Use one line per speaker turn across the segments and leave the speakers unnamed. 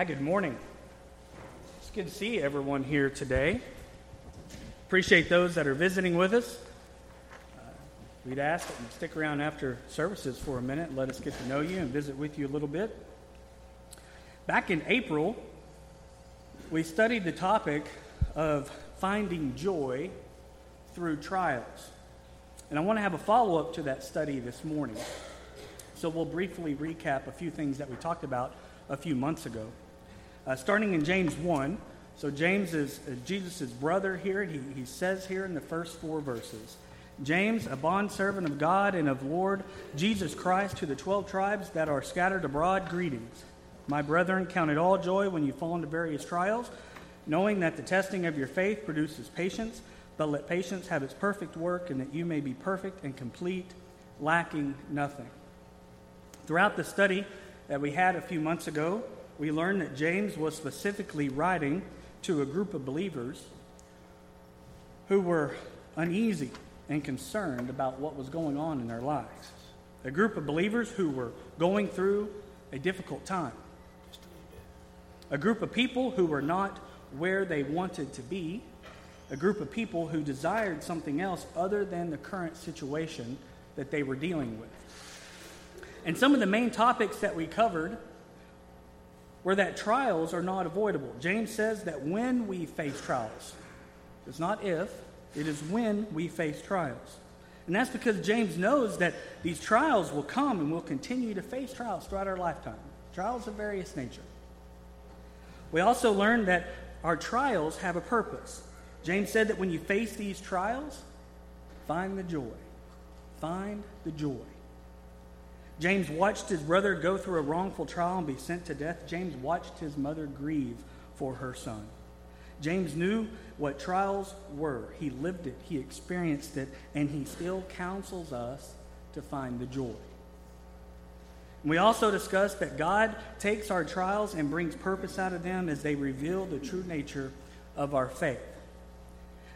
Hi, good morning. It's good to see everyone here today. Appreciate those that are visiting with us. Uh, we'd ask that you stick around after services for a minute let us get to know you and visit with you a little bit. Back in April, we studied the topic of finding joy through trials. And I want to have a follow up to that study this morning. So we'll briefly recap a few things that we talked about a few months ago. Uh, starting in James 1. So James is uh, Jesus' brother here. He, he says here in the first four verses James, a bondservant of God and of Lord Jesus Christ, to the 12 tribes that are scattered abroad, greetings. My brethren, count it all joy when you fall into various trials, knowing that the testing of your faith produces patience, but let patience have its perfect work, and that you may be perfect and complete, lacking nothing. Throughout the study that we had a few months ago, we learned that James was specifically writing to a group of believers who were uneasy and concerned about what was going on in their lives. A group of believers who were going through a difficult time. A group of people who were not where they wanted to be. A group of people who desired something else other than the current situation that they were dealing with. And some of the main topics that we covered were that trials are not avoidable. James says that when we face trials, it's not if, it is when we face trials. And that's because James knows that these trials will come and we'll continue to face trials throughout our lifetime. Trials of various nature. We also learn that our trials have a purpose. James said that when you face these trials, find the joy. Find the joy. James watched his brother go through a wrongful trial and be sent to death. James watched his mother grieve for her son. James knew what trials were. He lived it, he experienced it, and he still counsels us to find the joy. We also discussed that God takes our trials and brings purpose out of them as they reveal the true nature of our faith.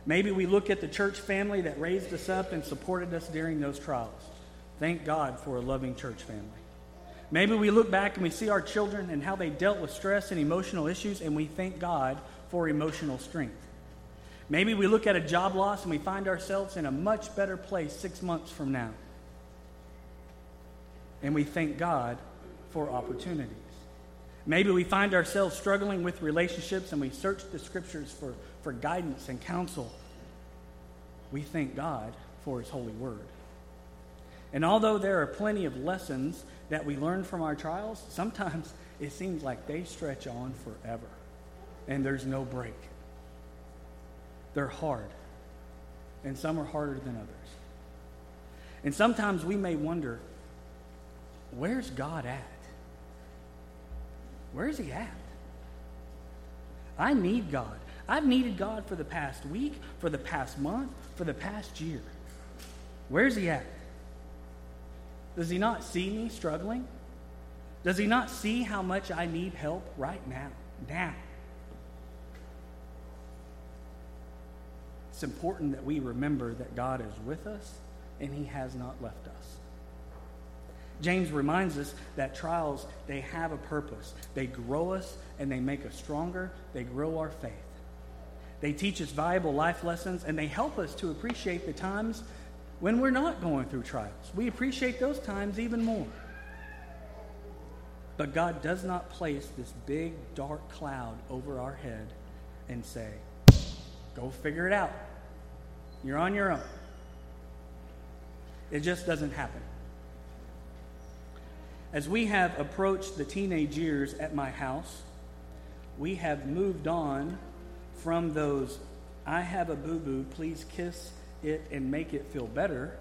Maybe we look at the church family that raised us up and supported us during those trials. Thank God for a loving church family. Maybe we look back and we see our children and how they dealt with stress and emotional issues, and we thank God for emotional strength. Maybe we look at a job loss and we find ourselves in a much better place six months from now. And we thank God for opportunities. Maybe we find ourselves struggling with relationships and we search the scriptures for, for guidance and counsel. We thank God for His holy word. And although there are plenty of lessons that we learn from our trials, sometimes it seems like they stretch on forever and there's no break. They're hard, and some are harder than others. And sometimes we may wonder where's God at? Where's He at? I need God. I've needed God for the past week, for the past month, for the past year. Where's He at? Does he not see me struggling? Does he not see how much I need help right now? Now. It's important that we remember that God is with us and he has not left us. James reminds us that trials, they have a purpose. They grow us and they make us stronger. They grow our faith. They teach us valuable life lessons and they help us to appreciate the times when we're not going through trials. We appreciate those times even more. But God does not place this big dark cloud over our head and say, go figure it out. You're on your own. It just doesn't happen. As we have approached the teenage years at my house, we have moved on from those, I have a boo boo, please kiss it and make it feel better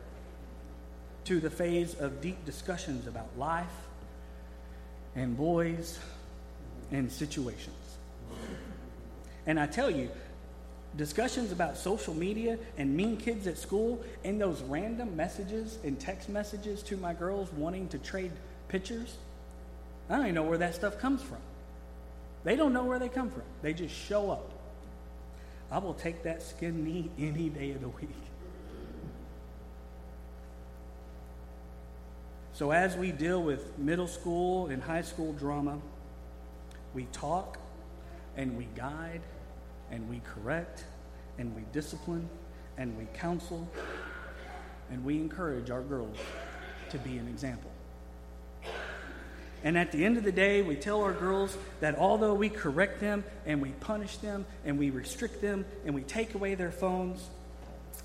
to the phase of deep discussions about life and boys and situations. And I tell you, discussions about social media and mean kids at school and those random messages and text messages to my girls wanting to trade pictures, I don't even know where that stuff comes from. They don't know where they come from. They just show up. I will take that skin knee any day of the week. So, as we deal with middle school and high school drama, We talk and we guide and we correct and we discipline and we counsel and we encourage our girls to be an example. And at the end of the day, we tell our girls that although we correct them and we punish them and we restrict them and we take away their phones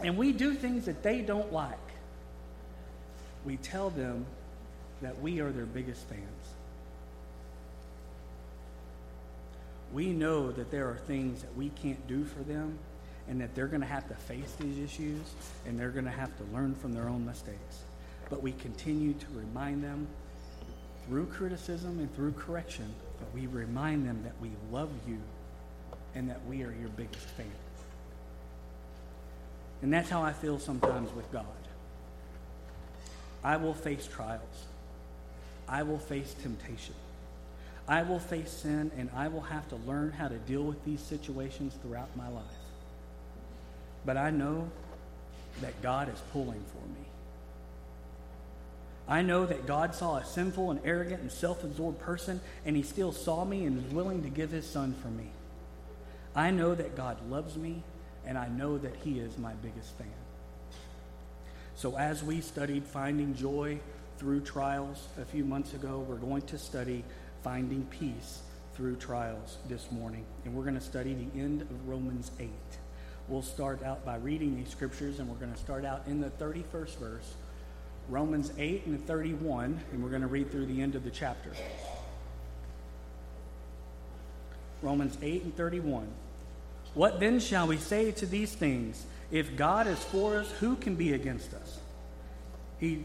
and we do things that they don't like, we tell them that we are their biggest fans. We know that there are things that we can't do for them and that they're going to have to face these issues and they're going to have to learn from their own mistakes. But we continue to remind them through criticism and through correction, but we remind them that we love you and that we are your biggest fan. And that's how I feel sometimes with God. I will face trials. I will face temptation. I will face sin, and I will have to learn how to deal with these situations throughout my life. But I know that God is pulling for me. I know that God saw a sinful and arrogant and self absorbed person, and he still saw me and is willing to give his son for me. I know that God loves me, and I know that he is my biggest fan. So, as we studied finding joy through trials a few months ago, we're going to study finding peace through trials this morning. And we're going to study the end of Romans 8. We'll start out by reading these scriptures, and we're going to start out in the 31st verse Romans 8 and 31, and we're going to read through the end of the chapter. Romans 8 and 31. What then shall we say to these things? If God is for us, who can be against us? He,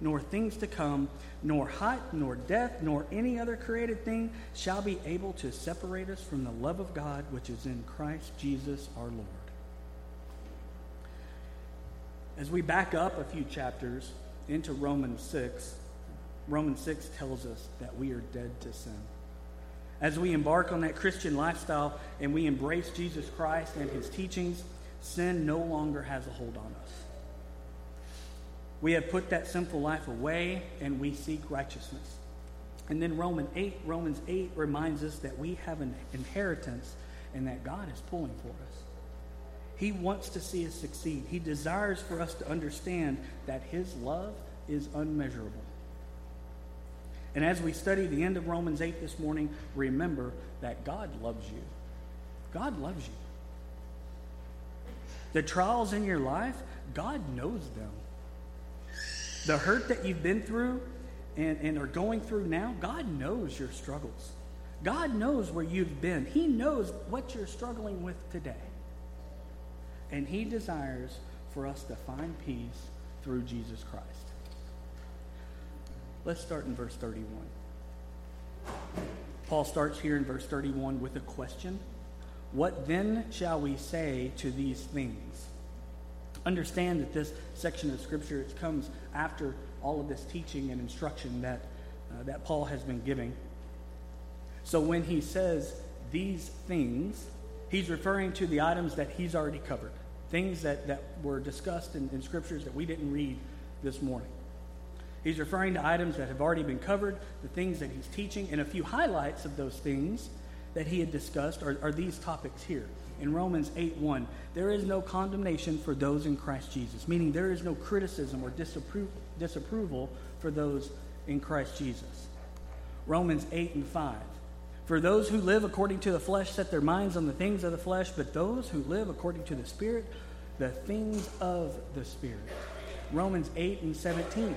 nor things to come, nor height, nor depth, nor any other created thing shall be able to separate us from the love of God which is in Christ Jesus our Lord. As we back up a few chapters into Romans 6, Romans 6 tells us that we are dead to sin. As we embark on that Christian lifestyle and we embrace Jesus Christ and his teachings, sin no longer has a hold on us. We have put that sinful life away and we seek righteousness. And then Romans 8, Romans 8 reminds us that we have an inheritance and that God is pulling for us. He wants to see us succeed. He desires for us to understand that his love is unmeasurable. And as we study the end of Romans 8 this morning, remember that God loves you. God loves you. The trials in your life, God knows them. The hurt that you've been through and, and are going through now, God knows your struggles. God knows where you've been. He knows what you're struggling with today. And He desires for us to find peace through Jesus Christ. Let's start in verse 31. Paul starts here in verse 31 with a question What then shall we say to these things? Understand that this section of Scripture comes after all of this teaching and instruction that, uh, that Paul has been giving. So when he says these things, he's referring to the items that he's already covered, things that, that were discussed in, in Scriptures that we didn't read this morning. He's referring to items that have already been covered, the things that he's teaching, and a few highlights of those things that he had discussed are, are these topics here. In Romans 8 1, there is no condemnation for those in Christ Jesus, meaning there is no criticism or disappro- disapproval for those in Christ Jesus. Romans 8 and 5. For those who live according to the flesh set their minds on the things of the flesh, but those who live according to the Spirit, the things of the Spirit. Romans 8 and 17.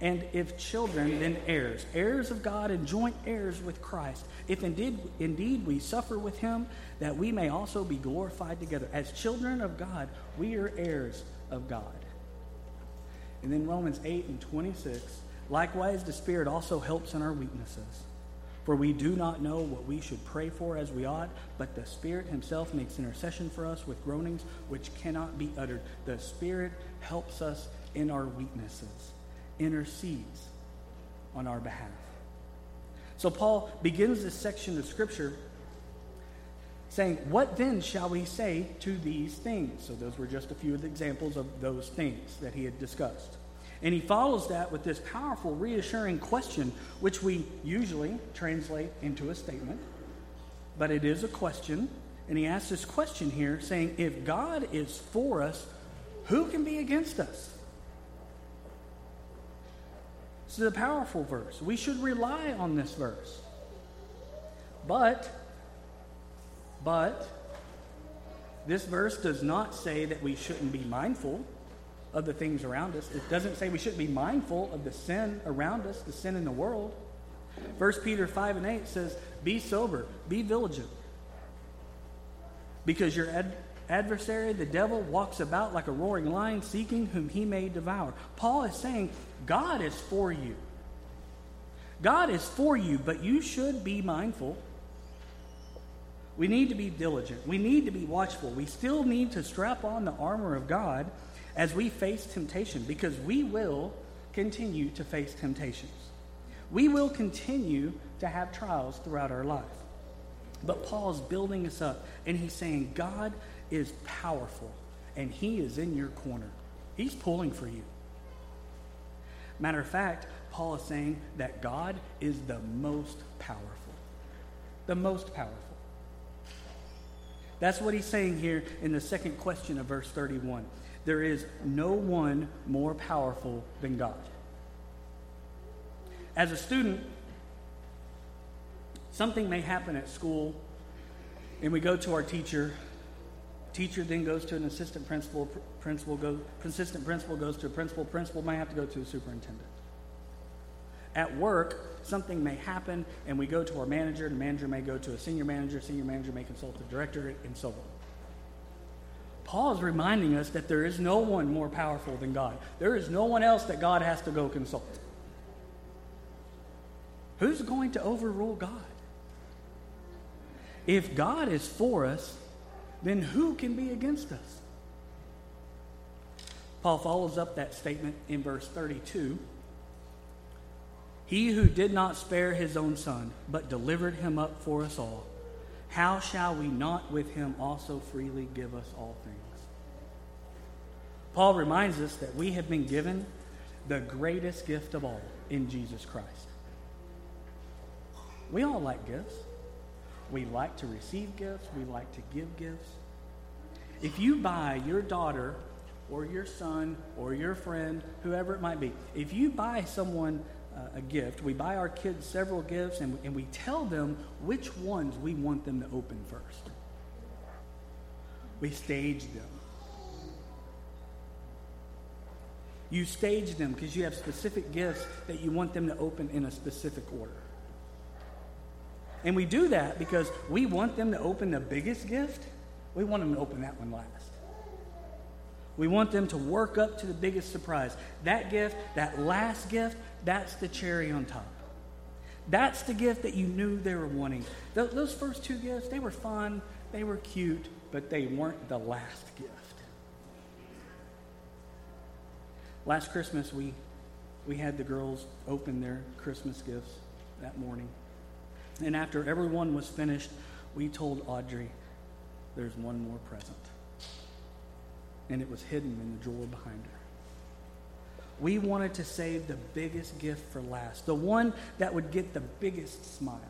And if children, then heirs, heirs of God and joint heirs with Christ. If indeed, indeed we suffer with him, that we may also be glorified together. As children of God, we are heirs of God. And then Romans 8 and 26 likewise, the Spirit also helps in our weaknesses. For we do not know what we should pray for as we ought, but the Spirit Himself makes intercession for us with groanings which cannot be uttered. The Spirit helps us in our weaknesses, intercedes on our behalf. So Paul begins this section of Scripture saying, What then shall we say to these things? So those were just a few of the examples of those things that he had discussed. And he follows that with this powerful, reassuring question, which we usually translate into a statement, but it is a question. And he asks this question here, saying, If God is for us, who can be against us? This is a powerful verse. We should rely on this verse. But, but, this verse does not say that we shouldn't be mindful of the things around us. It doesn't say we shouldn't be mindful of the sin around us, the sin in the world. 1 Peter 5 and 8 says, Be sober, be vigilant. Because your ad- adversary, the devil, walks about like a roaring lion, seeking whom he may devour. Paul is saying, God is for you. God is for you, but you should be mindful. We need to be diligent. We need to be watchful. We still need to strap on the armor of God as we face temptation because we will continue to face temptations. We will continue to have trials throughout our life. But Paul's building us up and he's saying, God is powerful and he is in your corner. He's pulling for you. Matter of fact, Paul is saying that God is the most powerful. The most powerful. That's what he's saying here in the second question of verse 31. There is no one more powerful than God. As a student, something may happen at school, and we go to our teacher. Teacher then goes to an assistant principal. Principal goes, assistant principal goes to a principal. Principal may have to go to a superintendent. At work, something may happen, and we go to our manager. The manager may go to a senior manager. Senior manager may consult the director, and so on. Paul is reminding us that there is no one more powerful than God. There is no one else that God has to go consult. Who's going to overrule God? If God is for us, then who can be against us? Paul follows up that statement in verse 32. He who did not spare his own son, but delivered him up for us all how shall we not with him also freely give us all things? Paul reminds us that we have been given the greatest gift of all in Jesus Christ. We all like gifts. We like to receive gifts. We like to give gifts. If you buy your daughter or your son or your friend, whoever it might be, if you buy someone uh, a gift. We buy our kids several gifts and, and we tell them which ones we want them to open first. We stage them. You stage them because you have specific gifts that you want them to open in a specific order. And we do that because we want them to open the biggest gift. We want them to open that one last. We want them to work up to the biggest surprise. That gift, that last gift, that's the cherry on top. That's the gift that you knew they were wanting. Th- those first two gifts, they were fun, they were cute, but they weren't the last gift. Last Christmas, we, we had the girls open their Christmas gifts that morning. And after everyone was finished, we told Audrey, there's one more present and it was hidden in the drawer behind her. We wanted to save the biggest gift for last, the one that would get the biggest smile,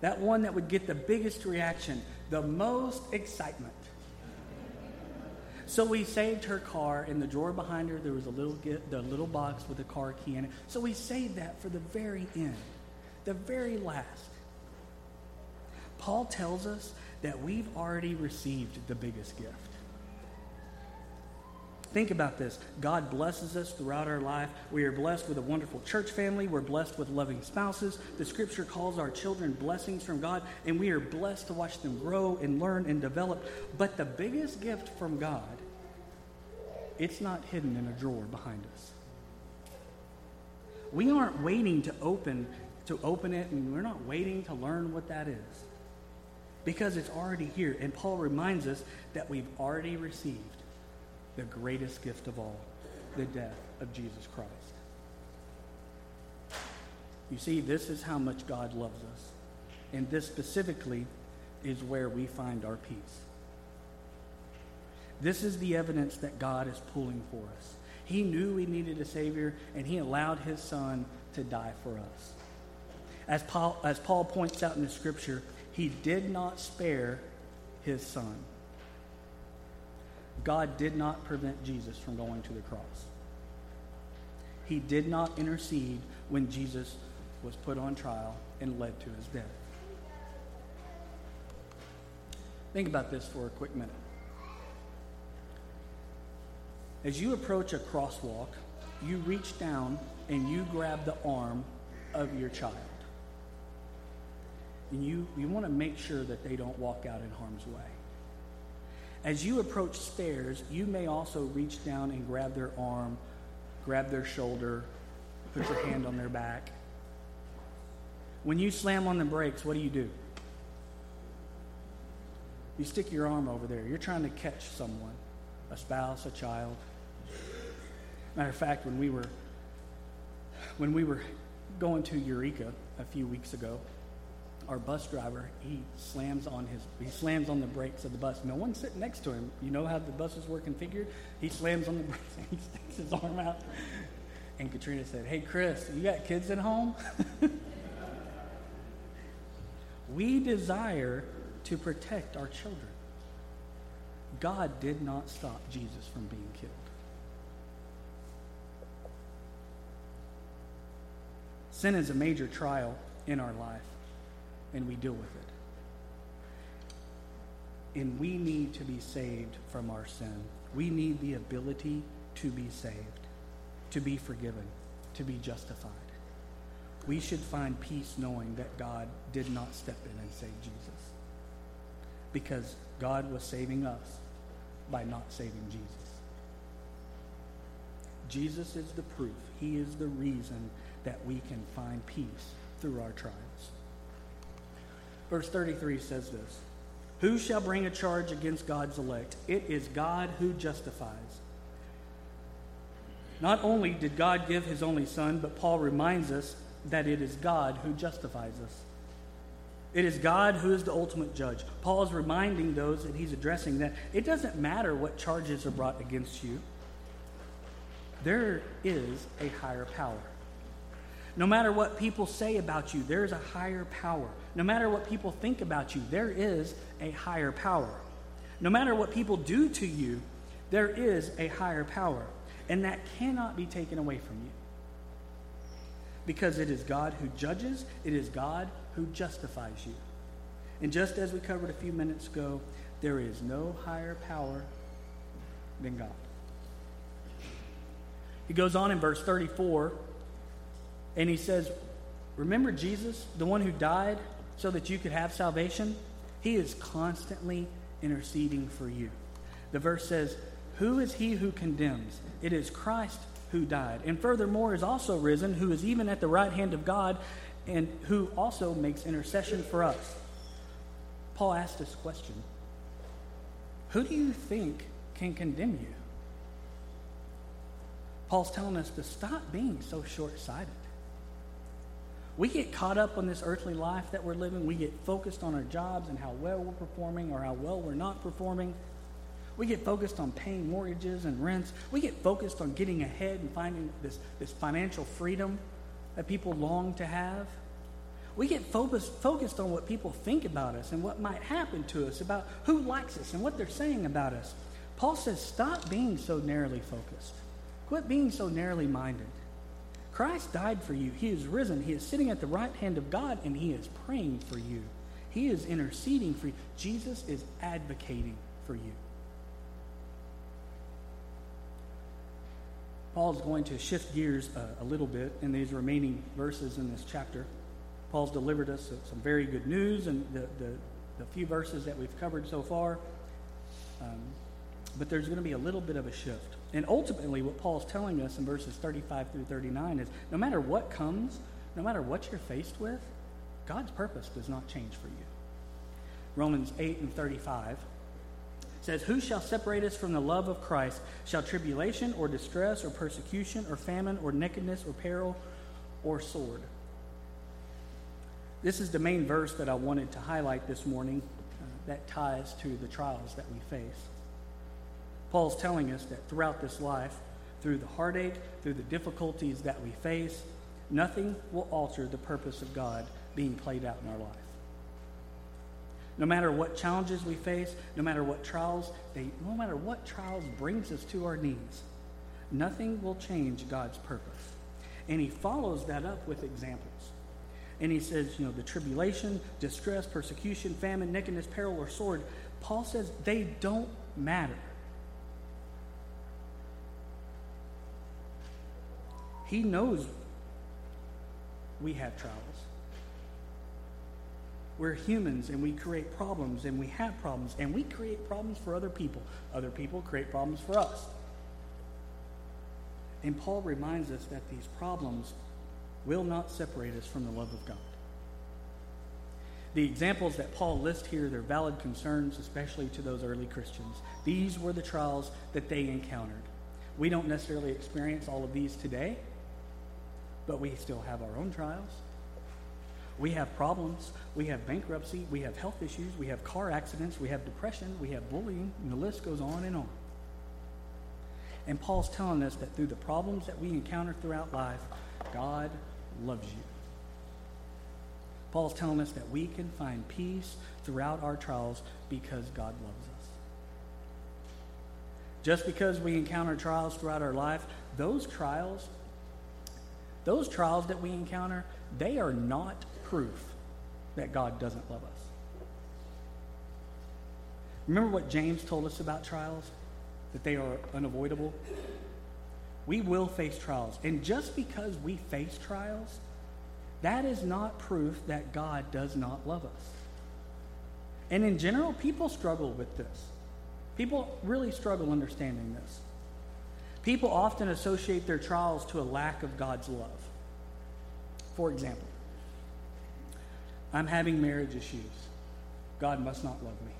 that one that would get the biggest reaction, the most excitement. So we saved her car in the drawer behind her. There was a little gift, the little box with a car key in it. So we saved that for the very end, the very last. Paul tells us that we've already received the biggest gift. Think about this. God blesses us throughout our life. We are blessed with a wonderful church family. We're blessed with loving spouses. The scripture calls our children blessings from God, and we are blessed to watch them grow and learn and develop. But the biggest gift from God, it's not hidden in a drawer behind us. We aren't waiting to open to open it and we're not waiting to learn what that is. Because it's already here. And Paul reminds us that we've already received the greatest gift of all the death of Jesus Christ. You see, this is how much God loves us. And this specifically is where we find our peace. This is the evidence that God is pulling for us. He knew we needed a Savior, and He allowed His Son to die for us. As Paul, as Paul points out in the Scripture, He did not spare His Son. God did not prevent Jesus from going to the cross. He did not intercede when Jesus was put on trial and led to his death. Think about this for a quick minute. As you approach a crosswalk, you reach down and you grab the arm of your child. And you, you want to make sure that they don't walk out in harm's way. As you approach stairs, you may also reach down and grab their arm, grab their shoulder, put your hand on their back. When you slam on the brakes, what do you do? You stick your arm over there. You're trying to catch someone, a spouse, a child. Matter of fact, when we were when we were going to Eureka a few weeks ago, our bus driver, he slams on his he slams on the brakes of the bus. No one's sitting next to him. You know how the buses were configured? He slams on the brakes and he sticks his arm out. And Katrina said, Hey Chris, you got kids at home? we desire to protect our children. God did not stop Jesus from being killed. Sin is a major trial in our life and we deal with it. And we need to be saved from our sin. We need the ability to be saved, to be forgiven, to be justified. We should find peace knowing that God did not step in and save Jesus. Because God was saving us by not saving Jesus. Jesus is the proof. He is the reason that we can find peace through our trials. Verse 33 says this Who shall bring a charge against God's elect? It is God who justifies. Not only did God give his only Son, but Paul reminds us that it is God who justifies us. It is God who is the ultimate judge. Paul is reminding those that he's addressing that it doesn't matter what charges are brought against you, there is a higher power. No matter what people say about you, there is a higher power. No matter what people think about you, there is a higher power. No matter what people do to you, there is a higher power. And that cannot be taken away from you. Because it is God who judges, it is God who justifies you. And just as we covered a few minutes ago, there is no higher power than God. He goes on in verse 34 and he says, Remember Jesus, the one who died so that you could have salvation? He is constantly interceding for you. The verse says, Who is he who condemns? It is Christ who died, and furthermore is also risen, who is even at the right hand of God, and who also makes intercession for us. Paul asked this question Who do you think can condemn you? Paul's telling us to stop being so short sighted. We get caught up on this earthly life that we're living. We get focused on our jobs and how well we're performing or how well we're not performing. We get focused on paying mortgages and rents. We get focused on getting ahead and finding this, this financial freedom that people long to have. We get focused, focused on what people think about us and what might happen to us, about who likes us and what they're saying about us. Paul says, stop being so narrowly focused. Quit being so narrowly minded. Christ died for you. He is risen. He is sitting at the right hand of God, and He is praying for you. He is interceding for you. Jesus is advocating for you. Paul's going to shift gears a, a, little bit in these remaining verses in this chapter. Paul's delivered us some very good news and the, the, the few verses that we've covered so far. Um, but there's going to be a little bit of a shift. And ultimately, what Paul's telling us in verses 35 through 39 is no matter what comes, no matter what you're faced with, God's purpose does not change for you. Romans 8 and 35 says, Who shall separate us from the love of Christ? Shall tribulation or distress or persecution or famine or nakedness or peril or sword? This is the main verse that I wanted to highlight this morning uh, that ties to the trials that we face. Paul's telling us that throughout this life, through the heartache, through the difficulties that we face, nothing will alter the purpose of God being played out in our life. No matter what challenges we face, no matter what trials, they, no matter what trials brings us to our knees, nothing will change God's purpose. And he follows that up with examples. And he says, you know, the tribulation, distress, persecution, famine, nakedness, peril, or sword, Paul says they don't matter. He knows we have trials. We're humans and we create problems and we have problems and we create problems for other people. Other people create problems for us. And Paul reminds us that these problems will not separate us from the love of God. The examples that Paul lists here, they're valid concerns, especially to those early Christians. These were the trials that they encountered. We don't necessarily experience all of these today, but we still have our own trials. We have problems. We have bankruptcy. We have health issues. We have car accidents. We have depression. We have bullying. And the list goes on and on. And Paul's telling us that through the problems that we encounter throughout life, God loves you. Paul's telling us that we can find peace throughout our trials because God loves us. Just because we encounter trials throughout our life, those trials those trials that we encounter, they are not proof that God doesn't love us. Remember what James told us about trials? That they are unavoidable? We will face trials. And just because we face trials, that is not proof that God does not love us. And in general, people struggle with this. People really struggle understanding this. People often associate their trials to a lack of God's love. For example, I'm having marriage issues. God must not love me.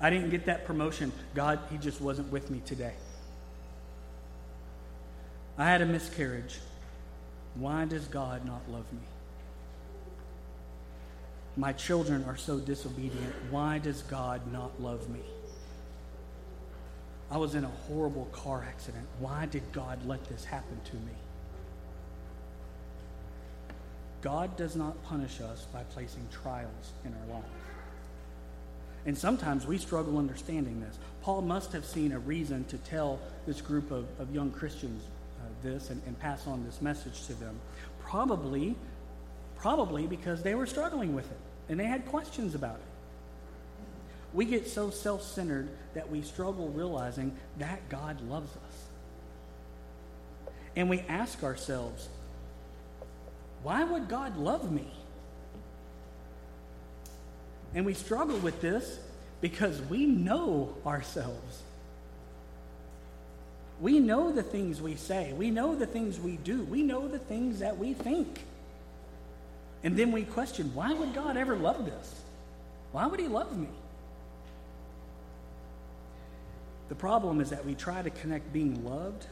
I didn't get that promotion. God, He just wasn't with me today. I had a miscarriage. Why does God not love me? My children are so disobedient. Why does God not love me? I was in a horrible car accident. Why did God let this happen to me? God does not punish us by placing trials in our life. And sometimes we struggle understanding this. Paul must have seen a reason to tell this group of, of young Christians uh, this and, and pass on this message to them. Probably, probably because they were struggling with it and they had questions about it. We get so self centered that we struggle realizing that God loves us. And we ask ourselves, why would God love me? And we struggle with this because we know ourselves. We know the things we say. We know the things we do. We know the things that we think. And then we question why would God ever love this? Why would He love me? The problem is that we try to connect being loved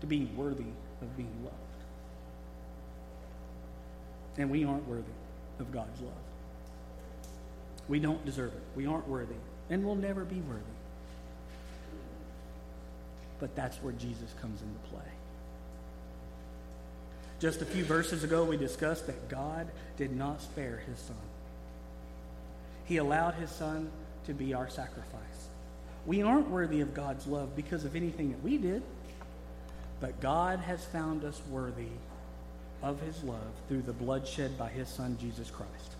to being worthy of being loved. And we aren't worthy of God's love. We don't deserve it. We aren't worthy. And we'll never be worthy. But that's where Jesus comes into play. Just a few verses ago, we discussed that God did not spare his son. He allowed his son to be our sacrifice. We aren't worthy of God's love because of anything that we did, but God has found us worthy of his love through the blood shed by his son, Jesus Christ.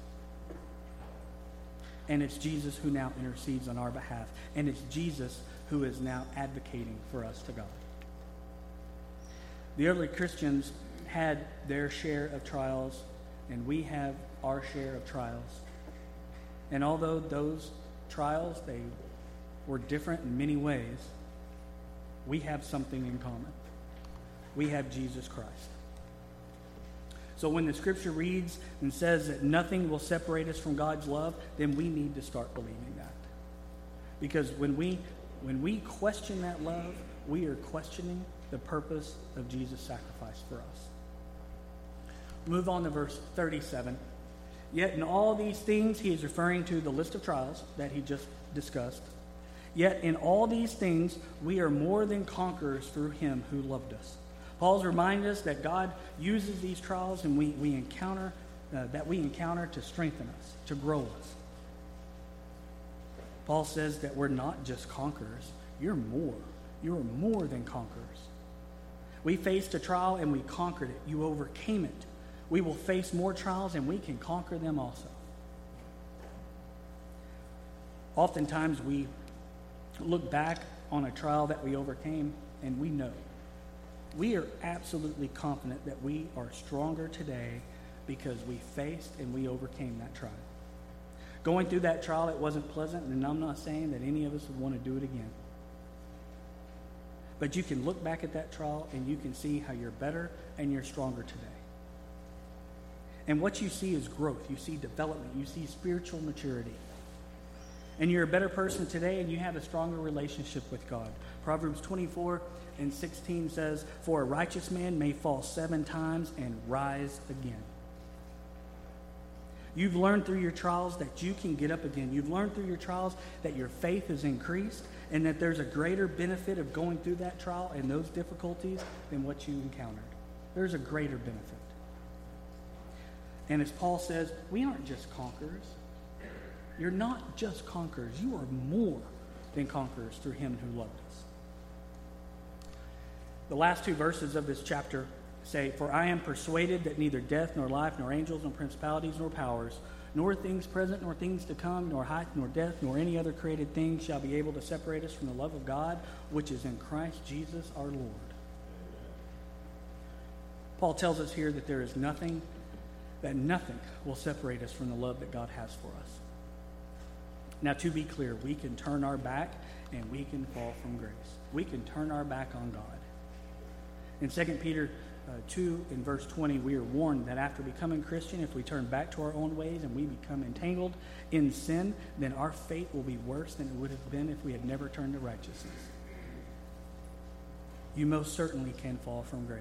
And it's Jesus who now intercedes on our behalf. And it's Jesus who is now advocating for us to God. The early Christians had their share of trials, and we have our share of trials. And although those trials, they were different in many ways, we have something in common. We have Jesus Christ. So when the scripture reads and says that nothing will separate us from God's love, then we need to start believing that. Because when we when we question that love, we are questioning the purpose of Jesus' sacrifice for us. Move on to verse 37. Yet in all these things, he is referring to the list of trials that he just discussed. Yet in all these things, we are more than conquerors through him who loved us. Paul's reminding us that God uses these trials and we, we encounter uh, that we encounter to strengthen us, to grow us. Paul says that we're not just conquerors, you're more. You're more than conquerors. We faced a trial and we conquered it. You overcame it. We will face more trials and we can conquer them also. Oftentimes we look back on a trial that we overcame and we know. We are absolutely confident that we are stronger today because we faced and we overcame that trial. Going through that trial, it wasn't pleasant, and I'm not saying that any of us would want to do it again. But you can look back at that trial and you can see how you're better and you're stronger today. And what you see is growth. You see development. You see spiritual maturity. And you're a better person today and you have a stronger relationship with God. Proverbs 24 and 16 says, For a righteous man may fall seven times and rise again. You've learned through your trials that you can get up again. You've learned through your trials that your faith is increased and that there's a greater benefit of going through that trial and those difficulties than what you encountered. There's a greater benefit. And as Paul says, we aren't just conquerors. You're not just conquerors. You are more than conquerors through him who loved us. The last two verses of this chapter say, For I am persuaded that neither death, nor life, nor angels, nor principalities, nor powers, nor things present, nor things to come, nor height, nor depth, nor any other created thing shall be able to separate us from the love of God, which is in Christ Jesus our Lord. Paul tells us here that there is nothing, that nothing will separate us from the love that God has for us. Now, to be clear, we can turn our back and we can fall from grace. We can turn our back on God. In 2 Peter uh, 2 in verse 20, we are warned that after becoming Christian, if we turn back to our own ways and we become entangled in sin, then our fate will be worse than it would have been if we had never turned to righteousness. You most certainly can fall from grace.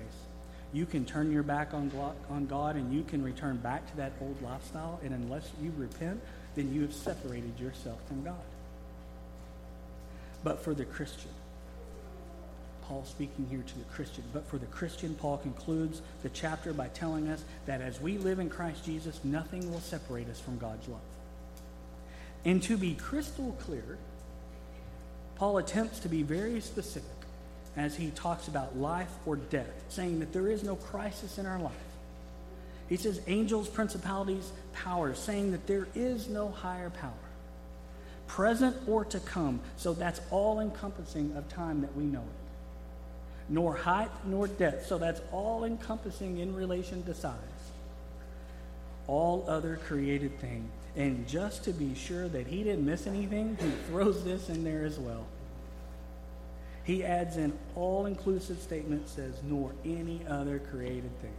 You can turn your back on, on God and you can return back to that old lifestyle, and unless you repent, then you have separated yourself from God. But for the Christian, Paul speaking here to the Christian. But for the Christian, Paul concludes the chapter by telling us that as we live in Christ Jesus, nothing will separate us from God's love. And to be crystal clear, Paul attempts to be very specific as he talks about life or death, saying that there is no crisis in our life. He says angels, principalities, powers, saying that there is no higher power, present or to come. So that's all encompassing of time that we know it nor height nor depth. So that's all encompassing in relation to size. All other created thing. And just to be sure that he didn't miss anything, he throws this in there as well. He adds an all inclusive statement says, nor any other created thing.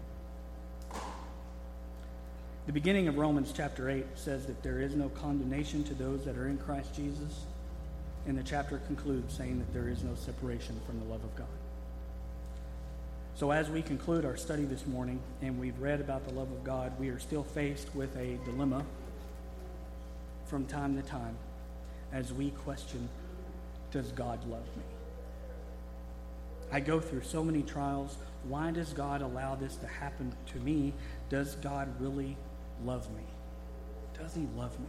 The beginning of Romans chapter 8 says that there is no condemnation to those that are in Christ Jesus. And the chapter concludes saying that there is no separation from the love of God. So, as we conclude our study this morning and we've read about the love of God, we are still faced with a dilemma from time to time as we question Does God love me? I go through so many trials. Why does God allow this to happen to me? Does God really love me? Does He love me?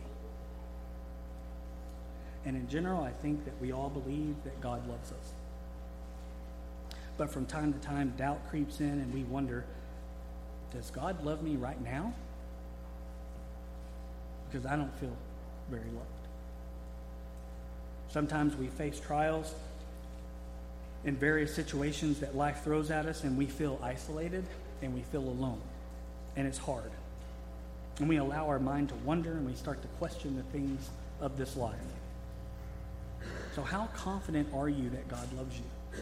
And in general, I think that we all believe that God loves us. But from time to time, doubt creeps in and we wonder does God love me right now? Because I don't feel very loved. Sometimes we face trials in various situations that life throws at us, and we feel isolated and we feel alone. And it's hard. And we allow our mind to wonder and we start to question the things of this life. So, how confident are you that God loves you?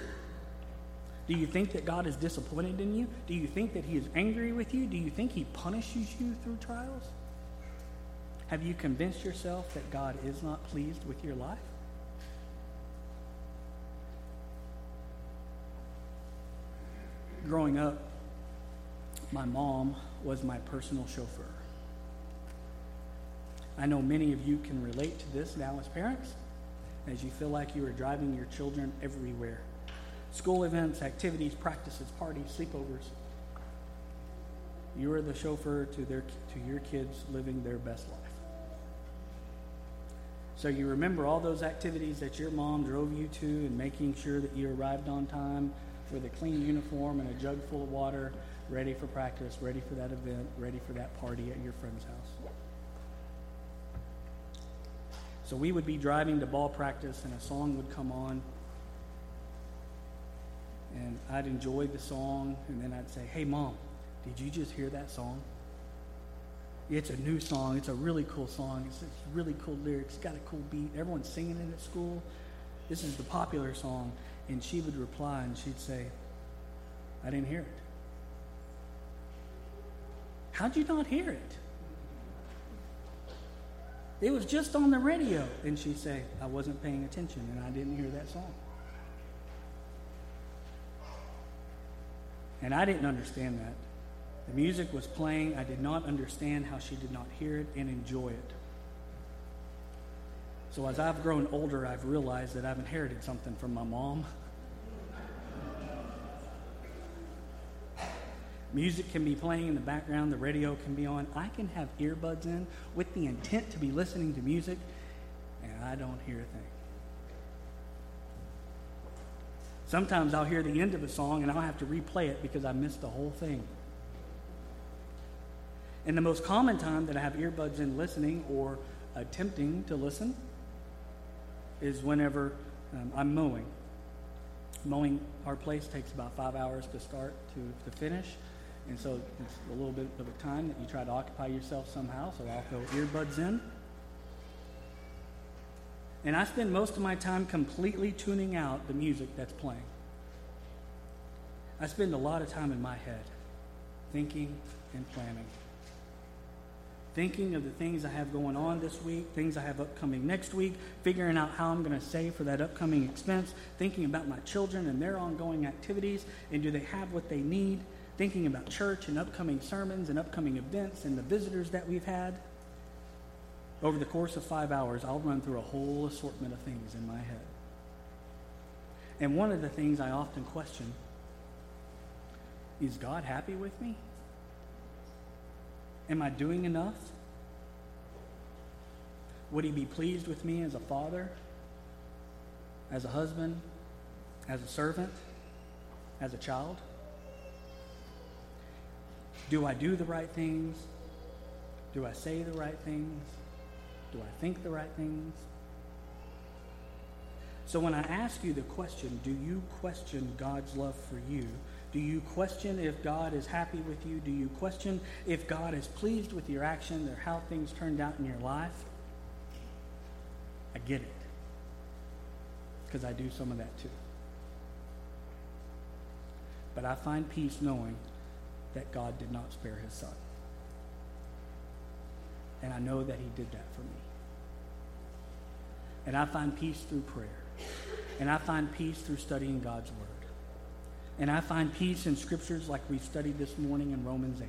Do you think that God is disappointed in you? Do you think that He is angry with you? Do you think He punishes you through trials? Have you convinced yourself that God is not pleased with your life? Growing up, my mom was my personal chauffeur. I know many of you can relate to this now as parents, as you feel like you are driving your children everywhere school events, activities, practices, parties, sleepovers. You are the chauffeur to, their, to your kids living their best life. So you remember all those activities that your mom drove you to and making sure that you arrived on time with a clean uniform and a jug full of water, ready for practice, ready for that event, ready for that party at your friend's house. So we would be driving to ball practice and a song would come on. And I'd enjoy the song and then I'd say, Hey, mom, did you just hear that song? It's a new song. It's a really cool song. It's, it's really cool lyrics. It's got a cool beat. Everyone's singing it at school. This is the popular song. And she would reply and she'd say, I didn't hear it. How'd you not hear it? It was just on the radio. And she'd say, I wasn't paying attention and I didn't hear that song. And I didn't understand that. The music was playing. I did not understand how she did not hear it and enjoy it. So as I've grown older, I've realized that I've inherited something from my mom. Music can be playing in the background, the radio can be on. I can have earbuds in with the intent to be listening to music, and I don't hear a thing. Sometimes I'll hear the end of a song and I'll have to replay it because I missed the whole thing. And the most common time that I have earbuds in listening or attempting to listen is whenever um, I'm mowing. Mowing our place takes about five hours to start to, to finish. And so it's a little bit of a time that you try to occupy yourself somehow. So I'll throw earbuds in. And I spend most of my time completely tuning out the music that's playing. I spend a lot of time in my head thinking and planning. Thinking of the things I have going on this week, things I have upcoming next week, figuring out how I'm going to save for that upcoming expense, thinking about my children and their ongoing activities, and do they have what they need, thinking about church and upcoming sermons and upcoming events and the visitors that we've had. Over the course of five hours, I'll run through a whole assortment of things in my head. And one of the things I often question is God happy with me? Am I doing enough? Would he be pleased with me as a father, as a husband, as a servant, as a child? Do I do the right things? Do I say the right things? Do I think the right things? So when I ask you the question, do you question God's love for you? Do you question if God is happy with you? Do you question if God is pleased with your actions or how things turned out in your life? I get it. Because I do some of that too. But I find peace knowing that God did not spare his son. And I know that he did that for me. And I find peace through prayer. And I find peace through studying God's word. And I find peace in scriptures like we've studied this morning in Romans 8.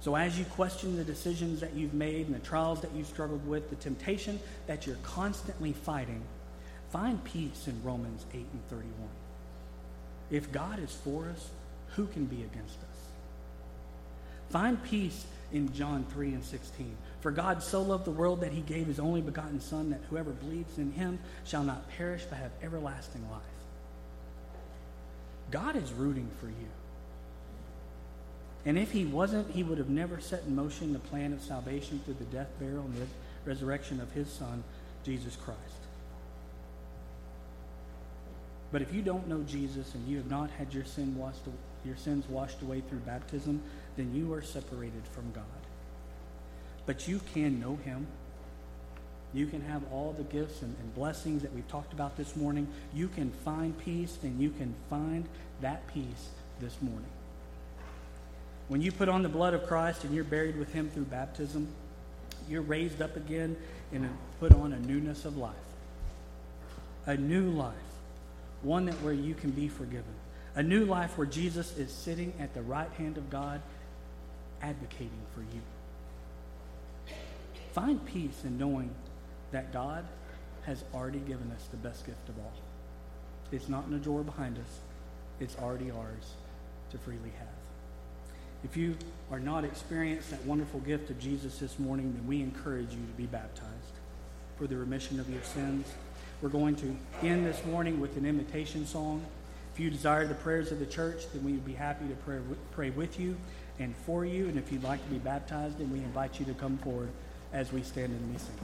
So as you question the decisions that you've made and the trials that you've struggled with, the temptation that you're constantly fighting, find peace in Romans 8 and 31. If God is for us, who can be against us? Find peace in John 3 and 16. For God so loved the world that he gave his only begotten Son, that whoever believes in him shall not perish but have everlasting life. God is rooting for you. And if he wasn't, he would have never set in motion the plan of salvation through the death, burial, and resurrection of his Son, Jesus Christ. But if you don't know Jesus and you have not had your sin washed, your sins washed away through baptism, then you are separated from God. But you can know him. You can have all the gifts and, and blessings that we've talked about this morning. You can find peace, and you can find that peace this morning. When you put on the blood of Christ and you're buried with him through baptism, you're raised up again and put on a newness of life. A new life. One that where you can be forgiven. A new life where Jesus is sitting at the right hand of God advocating for you. Find peace in knowing that God has already given us the best gift of all. It's not in a drawer behind us. It's already ours to freely have. If you are not experienced that wonderful gift of Jesus this morning, then we encourage you to be baptized for the remission of your sins. We're going to end this morning with an invitation song. If you desire the prayers of the church, then we would be happy to pray, pray with you and for you. And if you'd like to be baptized, then we invite you to come forward as we stand and we sing.